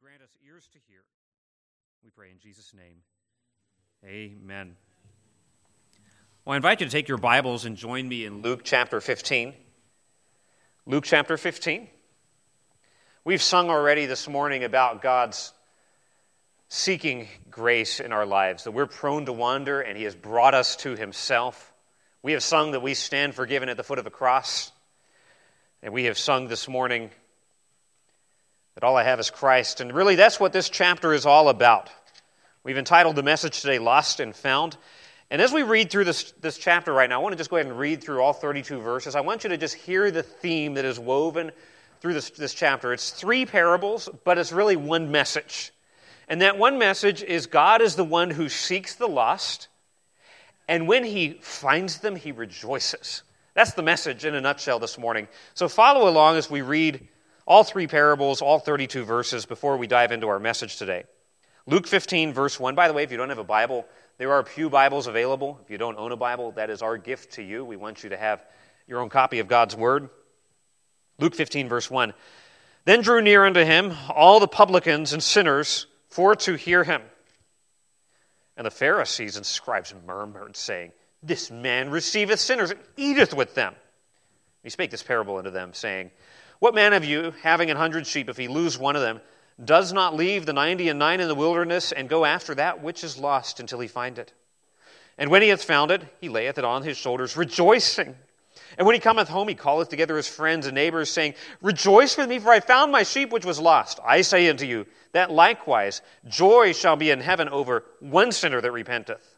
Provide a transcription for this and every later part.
grant us ears to hear. We pray in Jesus' name. Amen. Well, I invite you to take your Bibles and join me in Luke chapter 15. Luke chapter 15. We've sung already this morning about God's seeking grace in our lives, that we're prone to wander and He has brought us to Himself. We have sung that we stand forgiven at the foot of the cross. And we have sung this morning that all I have is Christ. And really, that's what this chapter is all about. We've entitled the message today, Lost and Found. And as we read through this, this chapter right now, I want to just go ahead and read through all 32 verses. I want you to just hear the theme that is woven through this, this chapter. It's three parables, but it's really one message. And that one message is God is the one who seeks the lost, and when he finds them, he rejoices. That's the message in a nutshell this morning. So follow along as we read all three parables, all 32 verses, before we dive into our message today. Luke 15, verse 1. By the way, if you don't have a Bible, there are Pew Bibles available. If you don't own a Bible, that is our gift to you. We want you to have your own copy of God's Word. Luke 15, verse 1. Then drew near unto him all the publicans and sinners for to hear him. And the Pharisees and scribes murmured, saying, This man receiveth sinners and eateth with them. He spake this parable unto them, saying, what man of you, having an hundred sheep, if he lose one of them, does not leave the ninety and nine in the wilderness and go after that which is lost until he find it? And when he hath found it, he layeth it on his shoulders, rejoicing. And when he cometh home, he calleth together his friends and neighbors, saying, Rejoice with me, for I found my sheep which was lost. I say unto you, that likewise joy shall be in heaven over one sinner that repenteth,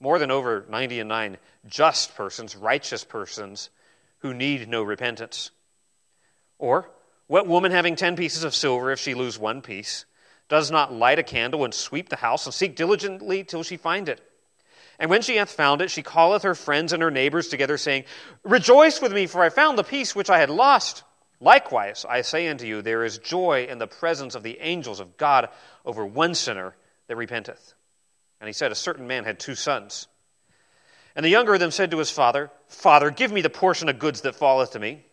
more than over ninety and nine just persons, righteous persons, who need no repentance. Or, what woman having ten pieces of silver, if she lose one piece, does not light a candle and sweep the house and seek diligently till she find it? And when she hath found it, she calleth her friends and her neighbors together, saying, Rejoice with me, for I found the piece which I had lost. Likewise, I say unto you, there is joy in the presence of the angels of God over one sinner that repenteth. And he said, A certain man had two sons. And the younger of them said to his father, Father, give me the portion of goods that falleth to me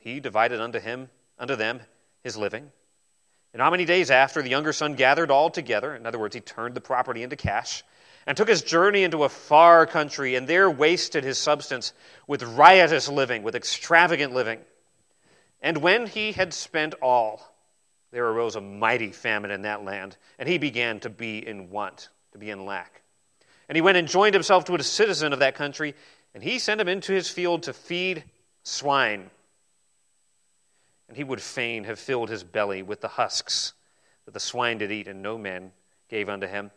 he divided unto him unto them his living. And how many days after the younger son gathered all together, in other words, he turned the property into cash, and took his journey into a far country, and there wasted his substance with riotous living, with extravagant living. And when he had spent all, there arose a mighty famine in that land, and he began to be in want, to be in lack. And he went and joined himself to a citizen of that country, and he sent him into his field to feed swine and he would fain have filled his belly with the husks that the swine did eat, and no man gave unto him.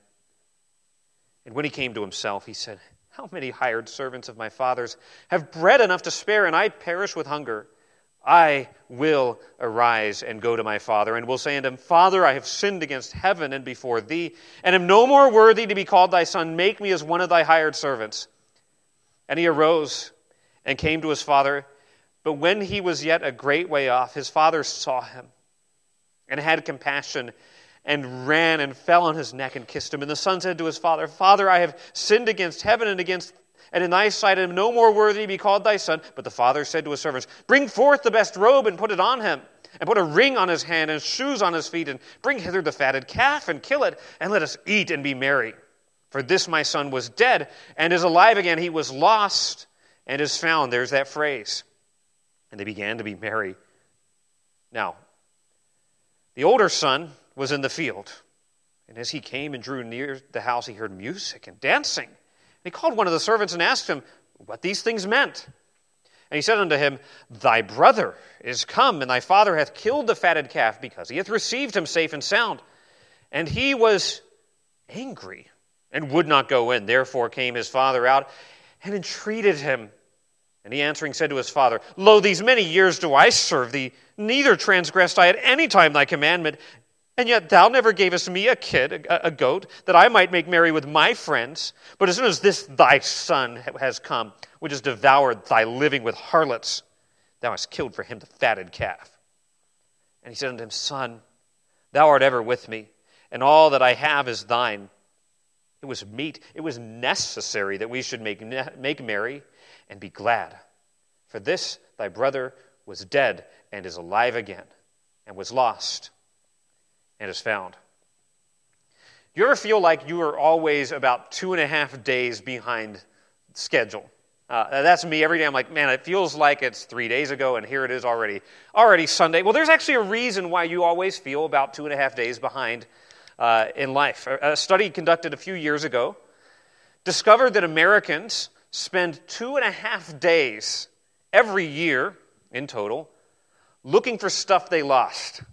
And when he came to himself, he said, How many hired servants of my father's have bread enough to spare, and I perish with hunger? I will arise and go to my father, and will say unto him, Father, I have sinned against heaven and before thee, and am no more worthy to be called thy son. Make me as one of thy hired servants. And he arose and came to his father. But when he was yet a great way off, his father saw him and had compassion and ran and fell on his neck and kissed him. And the son said to his father, Father, I have sinned against heaven and against and in thy sight I am no more worthy to be called thy son. But the father said to his servants, Bring forth the best robe and put it on him, and put a ring on his hand and shoes on his feet, and bring hither the fatted calf and kill it, and let us eat and be merry. For this my son was dead and is alive again. He was lost and is found. There's that phrase and they began to be merry. Now, the older son was in the field, and as he came and drew near the house, he heard music and dancing. And he called one of the servants and asked him what these things meant. And he said unto him, Thy brother is come, and thy father hath killed the fatted calf, because he hath received him safe and sound. And he was angry and would not go in. Therefore came his father out and entreated him. And he answering said to his father, Lo, these many years do I serve thee, neither transgressed I at any time thy commandment, and yet thou never gavest me a kid, a, a, goat, that I might make merry with my friends. But as soon as this thy son has come, which has devoured thy living with harlots, thou hast killed for him the fatted calf. And he said unto him, Son, thou art ever with me, and all that I have is thine. It was meet, it was necessary that we should make, make merry and be glad. For this thy brother was dead and is alive again, and was lost and is found. Do you ever feel like you are always about two and a half days behind schedule? Uh, that's me every day. I'm like, man, it feels like it's three days ago, and here it is already, already Sunday. Well, there's actually a reason why you always feel about two and a half days behind uh, in life. A study conducted a few years ago discovered that Americans spend two and a half days every year in total looking for stuff they lost.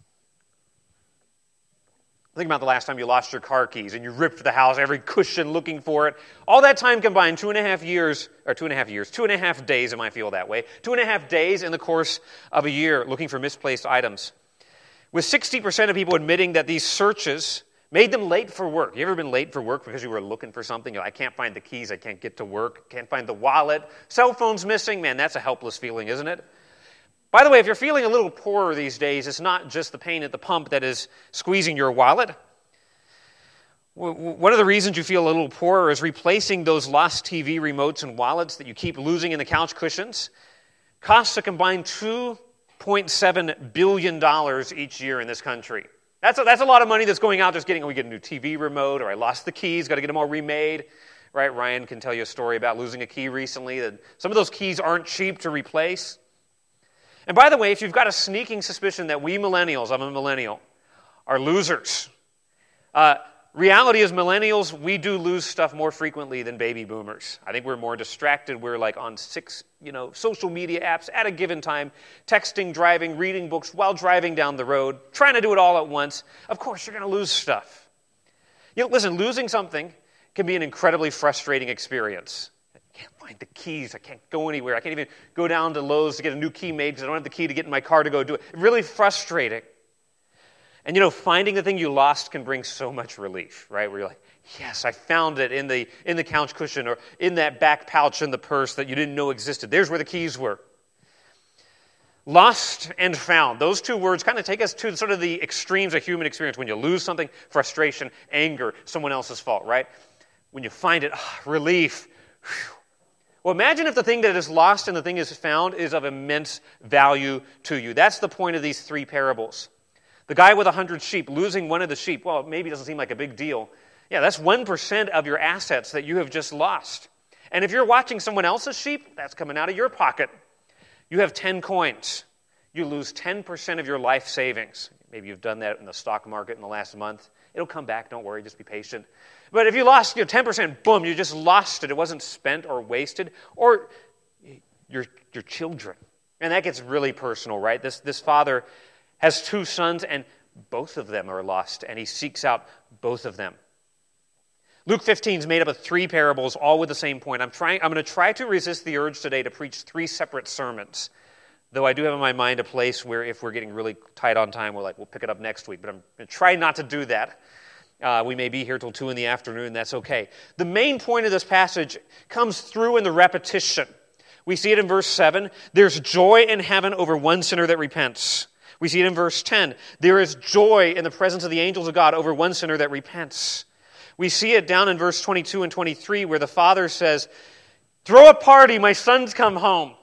Think about the last time you lost your car keys and you ripped the house, every cushion looking for it. All that time combined, two and a half years, or two and a half years, two and a half days, it might feel that way. Two and a half days in the course of a year looking for misplaced items. With 60% of people admitting that these searches made them late for work. You ever been late for work because you were looking for something? I can't find the keys, I can't get to work, can't find the wallet, cell phone's missing. Man, that's a helpless feeling, isn't it? By the way, if you're feeling a little poorer these days, it's not just the pain at the pump that is squeezing your wallet. One of the reasons you feel a little poorer is replacing those lost TV remotes and wallets that you keep losing in the couch cushions. Costs a combined $2.7 billion each year in this country. That's a, that's a lot of money that's going out just getting, we get a new TV remote, or I lost the keys, got to get them all remade. Right? Ryan can tell you a story about losing a key recently. That some of those keys aren't cheap to replace. And by the way, if you've got a sneaking suspicion that we millennials, I'm a millennial, are losers, uh, reality is millennials, we do lose stuff more frequently than baby boomers. I think we're more distracted. We're like on six, you know, social media apps at a given time, texting, driving, reading books while driving down the road, trying to do it all at once. Of course, you're going to lose stuff. You know, listen, losing something can be an incredibly frustrating experience. I can't find the keys. I can't go anywhere. I can't even go down to Lowe's to get a new key made because I don't have the key to get in my car to go do it. Really frustrating. And you know, finding the thing you lost can bring so much relief, right? Where you're like, yes, I found it in the, in the couch cushion or in that back pouch in the purse that you didn't know existed. There's where the keys were. Lost and found. Those two words kind of take us to sort of the extremes of human experience. When you lose something, frustration, anger, someone else's fault, right? When you find it, oh, relief. Whew. Well, imagine if the thing that is lost and the thing is found is of immense value to you. That's the point of these three parables. The guy with 100 sheep losing one of the sheep, well, maybe doesn't seem like a big deal. Yeah, that's 1% of your assets that you have just lost. And if you're watching someone else's sheep, that's coming out of your pocket. You have 10 coins. You lose 10% of your life savings. Maybe you've done that in the stock market in the last month. It'll come back, don't worry, just be patient. But if you lost you know, 10%, boom, you just lost it. It wasn't spent or wasted. Or your, your children. And that gets really personal, right? This, this father has two sons, and both of them are lost, and he seeks out both of them. Luke 15 is made up of three parables, all with the same point. I'm, trying, I'm going to try to resist the urge today to preach three separate sermons, though I do have in my mind a place where if we're getting really tight on time, we're like, we'll pick it up next week. But I'm going to try not to do that. Uh, we may be here till 2 in the afternoon, that's okay. The main point of this passage comes through in the repetition. We see it in verse 7. There's joy in heaven over one sinner that repents. We see it in verse 10. There is joy in the presence of the angels of God over one sinner that repents. We see it down in verse 22 and 23 where the father says, Throw a party, my son's come home.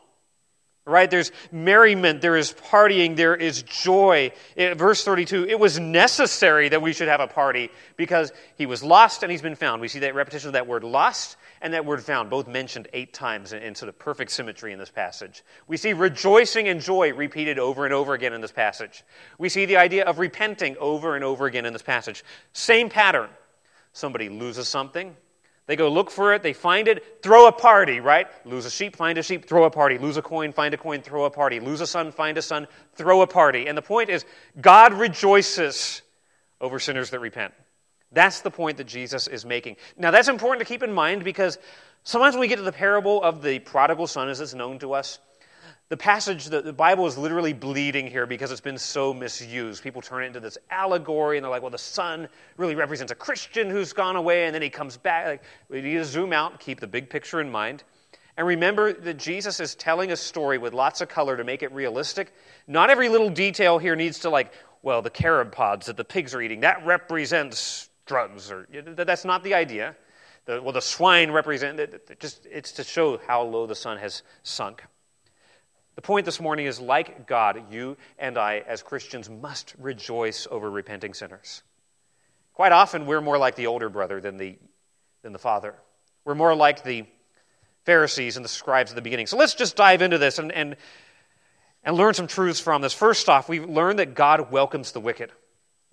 Right? There's merriment, there is partying, there is joy. In verse 32, it was necessary that we should have a party because he was lost and he's been found. We see that repetition of that word lost and that word found, both mentioned eight times in, in, sort of perfect symmetry in this passage. We see rejoicing and joy repeated over and over again in this passage. We see the idea of repenting over and over again in this passage. Same pattern. Somebody loses something, they go look for it, they find it, throw a party, right? Lose a sheep, find a sheep, throw a party. Lose a coin, find a coin, throw a party. Lose a son, find a son, throw a party. And the point is, God rejoices over sinners that repent. That's the point that Jesus is making. Now, that's important to keep in mind because sometimes when we get to the parable of the prodigal son, as it's known to us, the passage, the, the Bible is literally bleeding here because it's been so misused. People turn it into this allegory and they're like, well, the son really represents a Christian who's gone away and then he comes back. Like, we need to zoom out, and keep the big picture in mind. And remember that Jesus is telling a story with lots of color to make it realistic. Not every little detail here needs to, like, well, the carob pods that the pigs are eating, that represents drugs or that's not the idea. The, well, the swine represent just it's to show how low the son has sunk. The point this morning is like God, you and I, as Christians, must rejoice over repenting sinners. Quite often, we're more like the older brother than the, than the father. We're more like the Pharisees and the scribes at the beginning. So let's just dive into this and, and, and learn some truths from this. First off, we learn that God welcomes the wicked.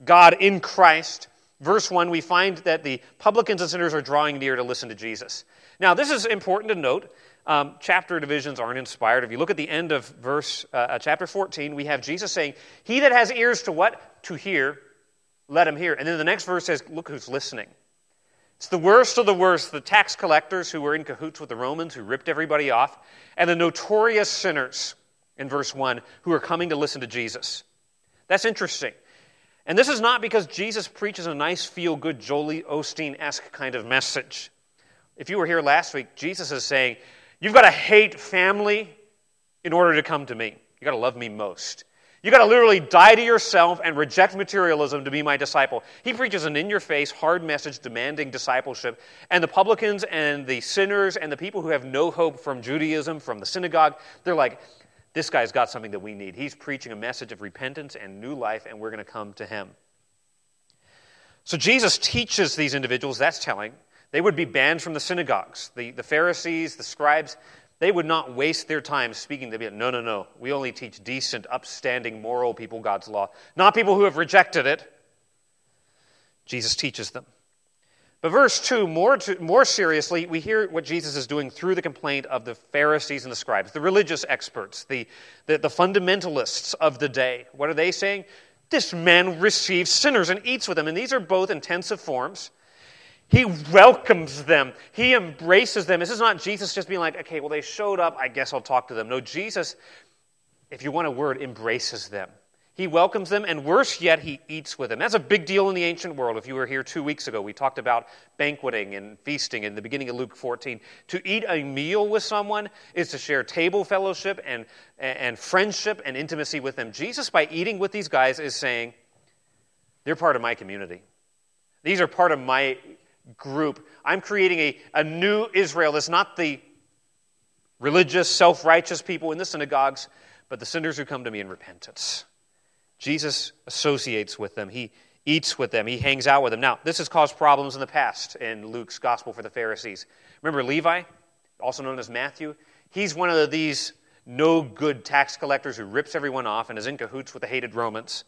God in Christ. Verse 1, we find that the publicans and sinners are drawing near to listen to Jesus. Now, this is important to note um, chapter divisions aren't inspired. If you look at the end of verse uh, uh, chapter 14, we have Jesus saying, "He that has ears to what to hear, let him hear." And then the next verse says, "Look who's listening." It's the worst of the worst, the tax collectors who were in cahoots with the Romans, who ripped everybody off, and the notorious sinners in verse 1 who are coming to listen to Jesus. That's interesting. And this is not because Jesus preaches a nice, feel good, Joel Osteen esque kind of message. If you were here last week, Jesus is saying, You've got to hate family in order to come to me. You've got to love me most. You've got to literally die to yourself and reject materialism to be my disciple. He preaches an in your face, hard message demanding discipleship. And the publicans and the sinners and the people who have no hope from Judaism, from the synagogue, they're like, this guy's got something that we need. He's preaching a message of repentance and new life, and we're going to come to him. So Jesus teaches these individuals, that's telling, they would be banned from the synagogues. The, the Pharisees, the scribes, they would not waste their time speaking. They'd be no, no, no. We only teach decent, upstanding, moral people God's law, not people who have rejected it. Jesus teaches them. But verse 2, more, to, more seriously, we hear what Jesus is doing through the complaint of the Pharisees and the scribes, the religious experts, the, the, the fundamentalists of the day. What are they saying? This man receives sinners and eats with them. And these are both intensive forms. He welcomes them. He embraces them. This is not Jesus just being like, okay, well, they showed up. I guess I'll talk to them. No, Jesus, if you want a word, embraces them. He welcomes them, and worse yet, he eats with them. That's a big deal in the ancient world. If you were here two weeks ago, we talked about banqueting and feasting in the beginning of Luke 14. To eat a meal with someone is to share table fellowship and, and friendship and intimacy with them. Jesus, by eating with these guys, is saying, they're part of my community. These are part of my group. I'm creating a, a new Israel that's not the religious, self righteous people in the synagogues, but the sinners who come to me in repentance. Jesus associates with them. He eats with them. He hangs out with them. Now, this has caused problems in the past in Luke's gospel for the Pharisees. Remember Levi, also known as Matthew? He's one of these no good tax collectors who rips everyone off and is in cahoots with the hated Romans.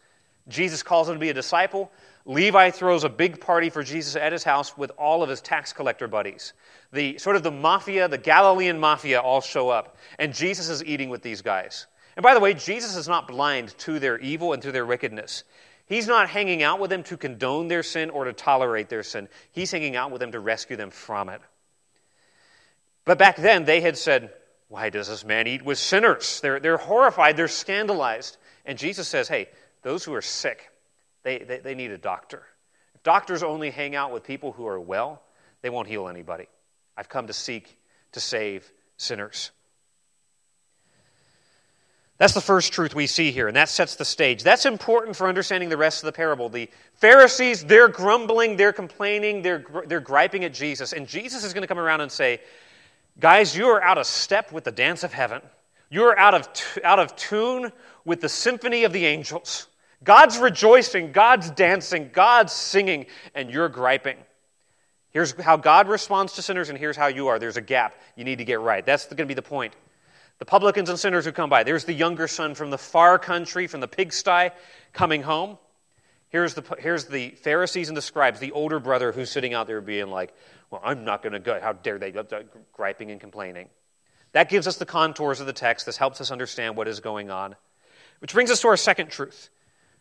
Jesus calls him to be a disciple. Levi throws a big party for Jesus at his house with all of his tax collector buddies. The sort of the mafia, the Galilean mafia all show up, and Jesus is eating with these guys. And by the way, Jesus is not blind to their evil and to their wickedness. He's not hanging out with them to condone their sin or to tolerate their sin. He's hanging out with them to rescue them from it. But back then, they had said, Why does this man eat with sinners? They're, they're horrified, they're scandalized. And Jesus says, Hey, those who are sick, they, they, they need a doctor. If doctors only hang out with people who are well, they won't heal anybody. I've come to seek to save sinners. That's the first truth we see here, and that sets the stage. That's important for understanding the rest of the parable. The Pharisees, they're grumbling, they're complaining, they're, they're griping at Jesus. And Jesus is going to come around and say, Guys, you are out of step with the dance of heaven. You're out of, t- out of tune with the symphony of the angels. God's rejoicing, God's dancing, God's singing, and you're griping. Here's how God responds to sinners, and here's how you are. There's a gap you need to get right. That's going to be the point. The publicans and sinners who come by. There's the younger son from the far country, from the pigsty, coming home. Here's the, here's the Pharisees and the scribes, the older brother who's sitting out there being like, Well, I'm not going to go. How dare they? Griping and complaining. That gives us the contours of the text. This helps us understand what is going on. Which brings us to our second truth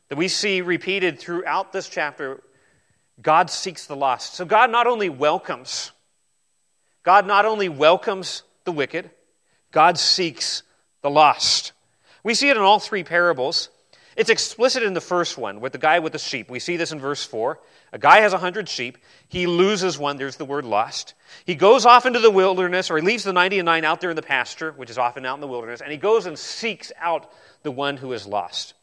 that we see repeated throughout this chapter God seeks the lost. So God not only welcomes, God not only welcomes the wicked, God seeks the lost. We see it in all three parables. It's explicit in the first one with the guy with the sheep. We see this in verse 4. A guy has a hundred sheep. He loses one. There's the word lost. He goes off into the wilderness, or he leaves the 99 out there in the pasture, which is often out in the wilderness, and he goes and seeks out the one who is lost.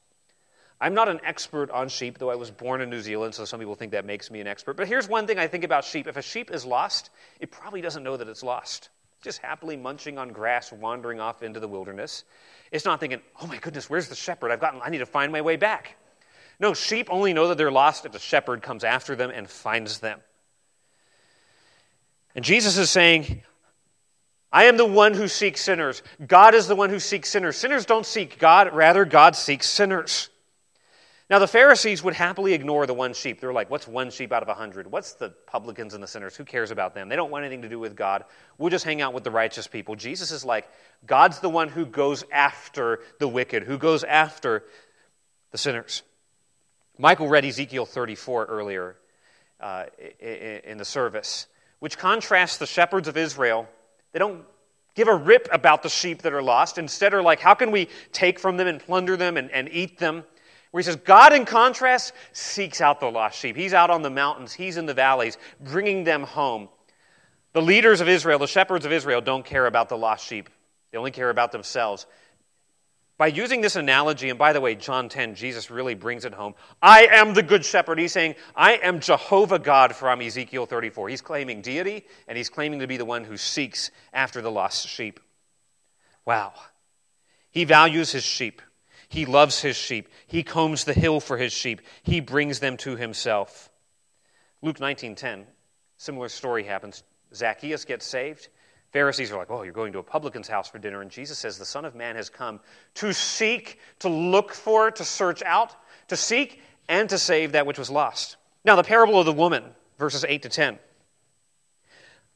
I'm not an expert on sheep, though I was born in New Zealand, so some people think that makes me an expert. But here's one thing I think about sheep if a sheep is lost, it probably doesn't know that it's lost. Just happily munching on grass, wandering off into the wilderness. It's not thinking, oh my goodness, where's the shepherd? I've gotten, I need to find my way back. No, sheep only know that they're lost if the shepherd comes after them and finds them. And Jesus is saying, I am the one who seeks sinners. God is the one who seeks sinners. Sinners don't seek God, rather, God seeks sinners. Now, the Pharisees would happily ignore the one sheep. They're like, what's one sheep out of a hundred? What's the publicans and the sinners? Who cares about them? They don't want anything to do with God. We'll just hang out with the righteous people. Jesus is like, God's the one who goes after the wicked, who goes after the sinners. Michael read Ezekiel 34 earlier uh, in the service, which contrasts the shepherds of Israel. They don't give a rip about the sheep that are lost. Instead, are like, how can we take from them and plunder them and, and eat them? Where he says, God, in contrast, seeks out the lost sheep. He's out on the mountains, he's in the valleys, bringing them home. The leaders of Israel, the shepherds of Israel, don't care about the lost sheep, they only care about themselves. By using this analogy, and by the way, John 10, Jesus really brings it home. I am the good shepherd. He's saying, I am Jehovah God from Ezekiel 34. He's claiming deity, and he's claiming to be the one who seeks after the lost sheep. Wow. He values his sheep. He loves his sheep. He combs the hill for his sheep. He brings them to himself. Luke 19:10, similar story happens. Zacchaeus gets saved. Pharisees are like, "Oh, you're going to a publican's house for dinner." And Jesus says, "The Son of Man has come to seek, to look for, to search out, to seek and to save that which was lost." Now, the parable of the woman, verses 8 to 10.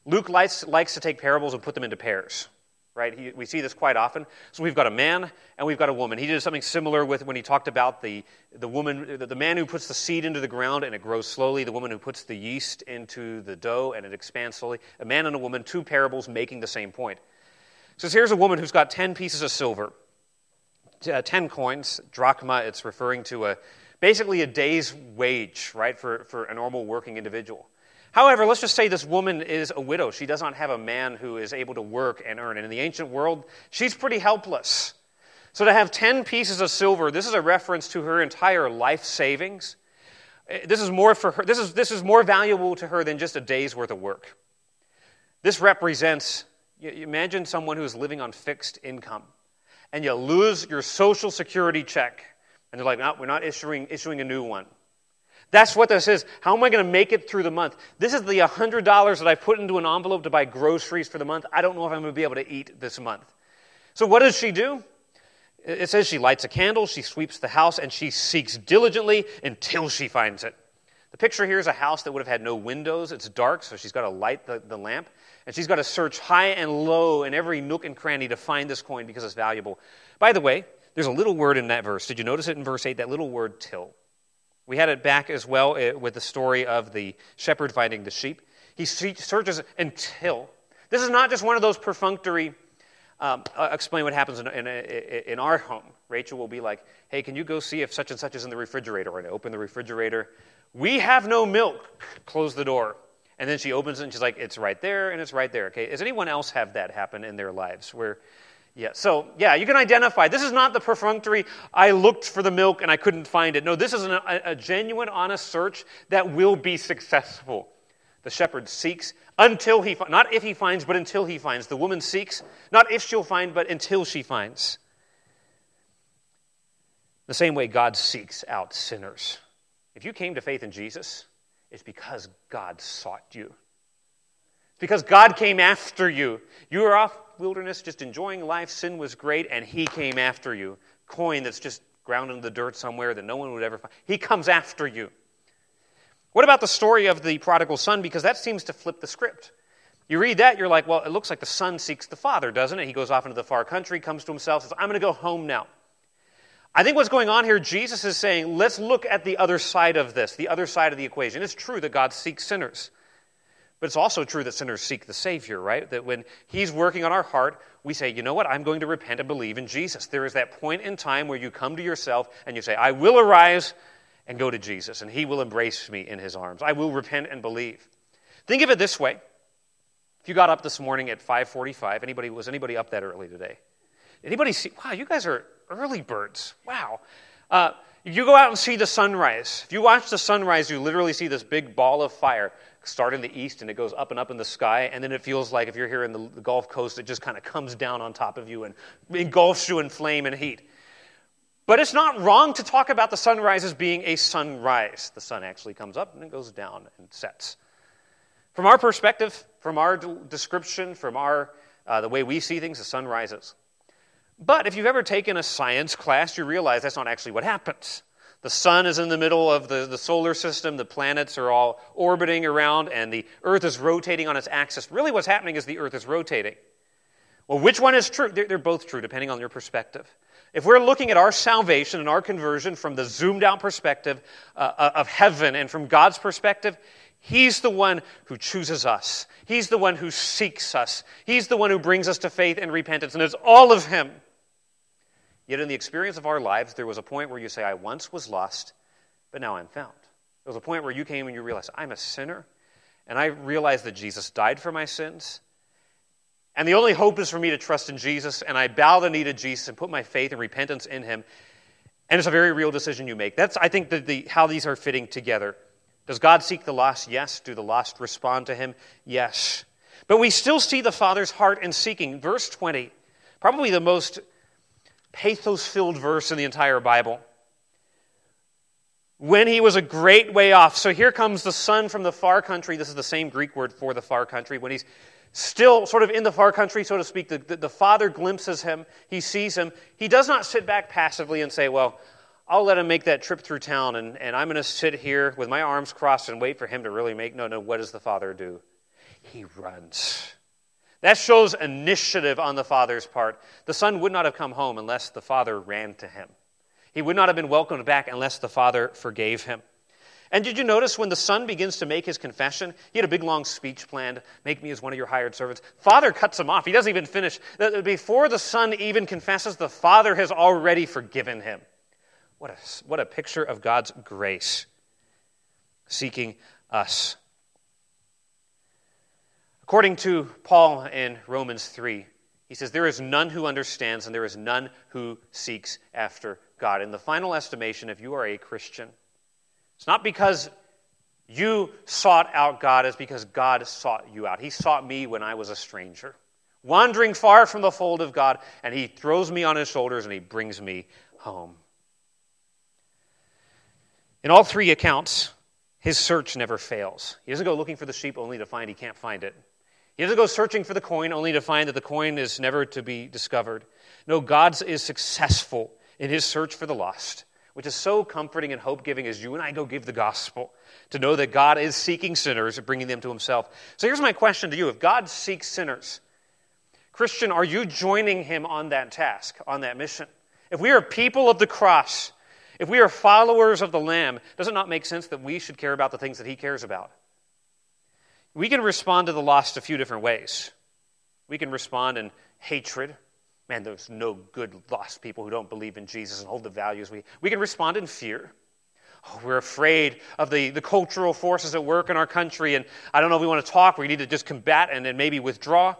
Luke likes, likes to take parables and put them into pairs right? He, we see this quite often. So we've got a man and we've got a woman. He did something similar with when he talked about the, the woman, the, the man who puts the seed into the ground and it grows slowly, the woman who puts the yeast into the dough and it expands slowly. A man and a woman, two parables making the same point. So here's a woman who's got 10 pieces of silver, uh, 10 coins, drachma, it's referring to a, basically a day's wage, right, for, for a normal working individual. However, let's just say this woman is a widow. She does not have a man who is able to work and earn. And in the ancient world, she's pretty helpless. So to have 10 pieces of silver, this is a reference to her entire life savings. Eh, this is more for her, this is, this is more valuable to her than just a day's worth of work. This represents, you imagine someone who's living on fixed income, and you lose your social security check, and they're like, no, we're not issuing, issuing a new one. That's what this is. How am I going to make it through the month? This is the $100 that I put into an envelope to buy groceries for the month. I don't know if I'm going to be able to eat this month. So, what does she do? It says she lights a candle, she sweeps the house, and she seeks diligently until she finds it. The picture here is a house that would have had no windows. It's dark, so she's got to light the, the lamp. And she's got to search high and low in every nook and cranny to find this coin because it's valuable. By the way, there's a little word in that verse. Did you notice it in verse 8? That little word, till. We had it back as well eh, with the story of the shepherd finding the sheep. He searches until. This is not just one of those perfunctory, um, uh, explain what happens in, in, in, our home. Rachel will be like, hey, can you go see if such and such is in the refrigerator? And I open the refrigerator. We have no milk. Close the door. And then she opens it and she's like, it's right there and it's right there. Okay, does anyone else have that happen in their lives where yeah, so yeah, you can identify. This is not the perfunctory, I looked for the milk and I couldn't find it. No, this is an, a, a genuine, honest search that will be successful. The shepherd seeks until he, not if he finds, but until he finds. The woman seeks, not if she'll find, but until she finds. The same way God seeks out sinners. If you came to faith in Jesus, it's because God sought you. Because God came after you. You were off wilderness, just enjoying life. Sin was great, and He came after you. Coin that's just ground into the dirt somewhere that no one would ever find. He comes after you. What about the story of the prodigal son? Because that seems to flip the script. You read that, you're like, well, it looks like the son seeks the father, doesn't it? He goes off into the far country, comes to himself, says, I'm going to go home now. I think what's going on here, Jesus is saying, let's look at the other side of this, the other side of the equation. It's true that God seeks sinners. But it's also true that sinners seek the Savior, right? That when He's working on our heart, we say, you know what? I'm going to repent and believe in Jesus. There is that point in time where you come to yourself and you say, I will arise and go to Jesus, and He will embrace me in His arms. I will repent and believe. Think of it this way. If you got up this morning at 5:45, anybody was anybody up that early today? Anybody see? Wow, you guys are early birds. Wow. Uh, you go out and see the sunrise, if you watch the sunrise, you literally see this big ball of fire start in the east and it goes up and up in the sky, and then it feels like if you're here in the, Gulf Coast, it just kind of comes down on top of you and engulfs you in flame and heat. But it's not wrong to talk about the sunrise as being a sunrise. The sun actually comes up and it goes down and sets. From our perspective, from our description, from our, uh, the way we see things, the sun rises. But if you've ever taken a science class, you realize that's not actually what happens. The sun is in the middle of the, the solar system, the planets are all orbiting around, and the earth is rotating on its axis. Really, what's happening is the earth is rotating. Well, which one is true? They're, they're both true, depending on your perspective. If we're looking at our salvation and our conversion from the zoomed out perspective uh, uh, of heaven and from God's perspective, He's the one who chooses us. He's the one who seeks us. He's the one who brings us to faith and repentance, and it's all of Him. Yet in the experience of our lives, there was a point where you say, I once was lost, but now I'm found. There was a point where you came and you realized, I'm a sinner, and I realized that Jesus died for my sins, and the only hope is for me to trust in Jesus, and I bow the knee to Jesus and put my faith and repentance in him. And it's a very real decision you make. That's, I think, the, the, how these are fitting together. Does God seek the lost? Yes. Do the lost respond to him? Yes. But we still see the Father's heart in seeking. Verse 20, probably the most pathos filled verse in the entire Bible. When he was a great way off. So here comes the son from the far country. This is the same Greek word for the far country. When he's still sort of in the far country, so to speak. The, the, the, father glimpses him, he sees him. He does not sit back passively and say, Well, I'll let him make that trip through town, and, and I'm going to sit here with my arms crossed and wait for him to really make. No, no, what does the father do? He runs. That shows initiative on the father's part. The son would not have come home unless the father ran to him. He would not have been welcomed back unless the father forgave him. And did you notice when the son begins to make his confession? He had a big long speech planned make me as one of your hired servants. Father cuts him off. He doesn't even finish. Before the son even confesses, the father has already forgiven him. What a, what a picture of God's grace seeking us. According to Paul in Romans 3, he says, There is none who understands and there is none who seeks after God. In the final estimation, if you are a Christian, it's not because you sought out God, it's because God sought you out. He sought me when I was a stranger, wandering far from the fold of God, and He throws me on His shoulders and He brings me home. In all three accounts, his search never fails. He doesn't go looking for the sheep only to find he can't find it. He doesn't go searching for the coin only to find that the coin is never to be discovered. No, God is successful in his search for the lost which is so comforting and hope giving as you and I go give the gospel, to know that God is seeking sinners and bringing them to himself. So here's my question to you If God seeks sinners, Christian, are you joining him on that task, on that mission? If we are people of the cross, if we are followers of the Lamb, does it not make sense that we should care about the things that he cares about? We can respond to the lost a few different ways. We can respond in hatred, Man, there's no good lost people who don't believe in Jesus and hold the values we. We can respond in fear. Oh, we're afraid of the, the cultural forces at work in our country, and I don't know if we want to talk. We need to just combat and then maybe withdraw.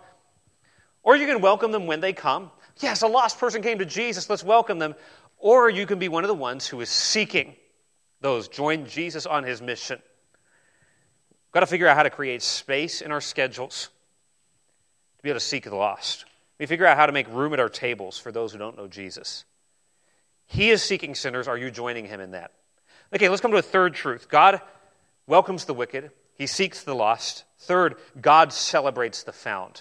Or you can welcome them when they come. Yes, a lost person came to Jesus. Let's welcome them. Or you can be one of the ones who is seeking those, join Jesus on his mission. Got to figure out how to create space in our schedules to be able to seek the lost. We figure out how to make room at our tables for those who don't know Jesus. He is seeking sinners. Are you joining him in that? Okay, let's come to a third truth. God welcomes the wicked, he seeks the lost. Third, God celebrates the found.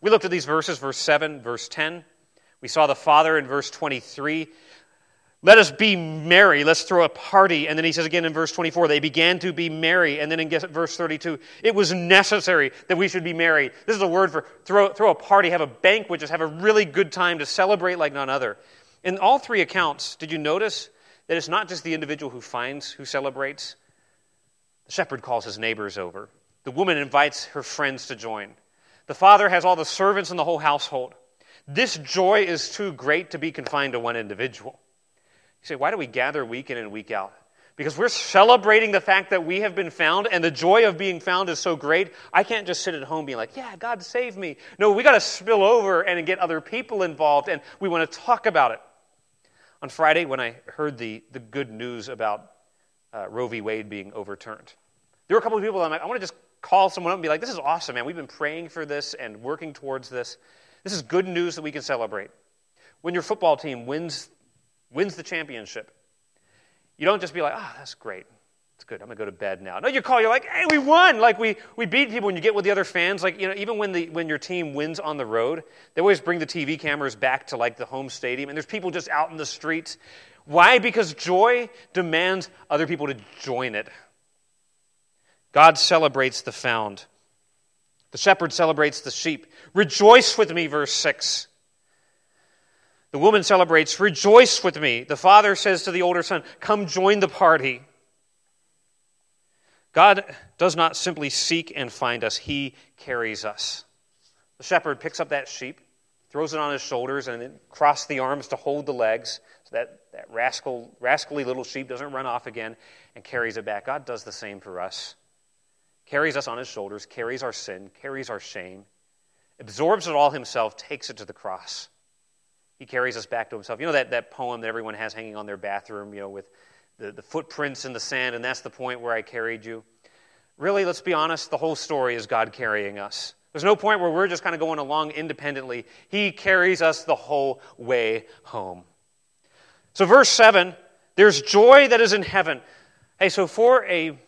We looked at these verses, verse 7, verse 10. We saw the Father in verse 23 let us be merry. Let's throw a party. And then he says again in verse 24, they began to be merry. And then in verse 32, it was necessary that we should be merry. This is a word for throw, throw a party, have a banquet, just have a really good time to celebrate like none other. In all three accounts, did you notice that it's not just the individual who finds, who celebrates? The shepherd calls his neighbors over. The woman invites her friends to join. The father has all the servants in the whole household. This joy is too great to be confined to one individual. You say, why do we gather week in and week out? Because we're celebrating the fact that we have been found, and the joy of being found is so great. I can't just sit at home being like, yeah, God saved me. No, we got to spill over and get other people involved, and we want to talk about it. On Friday, when I heard the, the good news about uh, Roe v. Wade being overturned, there were a couple of people I'm like, I want to just call someone up and be like, this is awesome, man. We've been praying for this and working towards this. This is good news that we can celebrate. When your football team wins, wins the championship, you don't just be like, ah, oh, that's great. It's good. I'm to go to bed now. No, you call, you're like, hey, we won. Like, we, we beat people when you get with the other fans. Like, you know, even when, the, when your team wins on the road, they always bring the TV cameras back to, like, the home stadium. And there's people just out in the streets. Why? Because joy demands other people to join it. God celebrates the found. The shepherd celebrates the sheep. Rejoice with me, verse 6. The woman celebrates, Rejoice with me. The father says to the older son, Come join the party. God does not simply seek and find us, He carries us. The shepherd picks up that sheep, throws it on his shoulders, and then crosses the arms to hold the legs so that, that rascal, rascally little sheep doesn't run off again and carries it back. God does the same for us carries us on his shoulders, carries our sin, carries our shame, absorbs it all himself, takes it to the cross. He carries us back to himself. You know that, that poem that everyone has hanging on their bathroom, you know, with the, the footprints in the sand, and that's the point where I carried you? Really, let's be honest, the whole story is God carrying us. There's no point where we're just kind of going along independently. He carries us the whole way home. So, verse 7 there's joy that is in heaven. Hey, so for a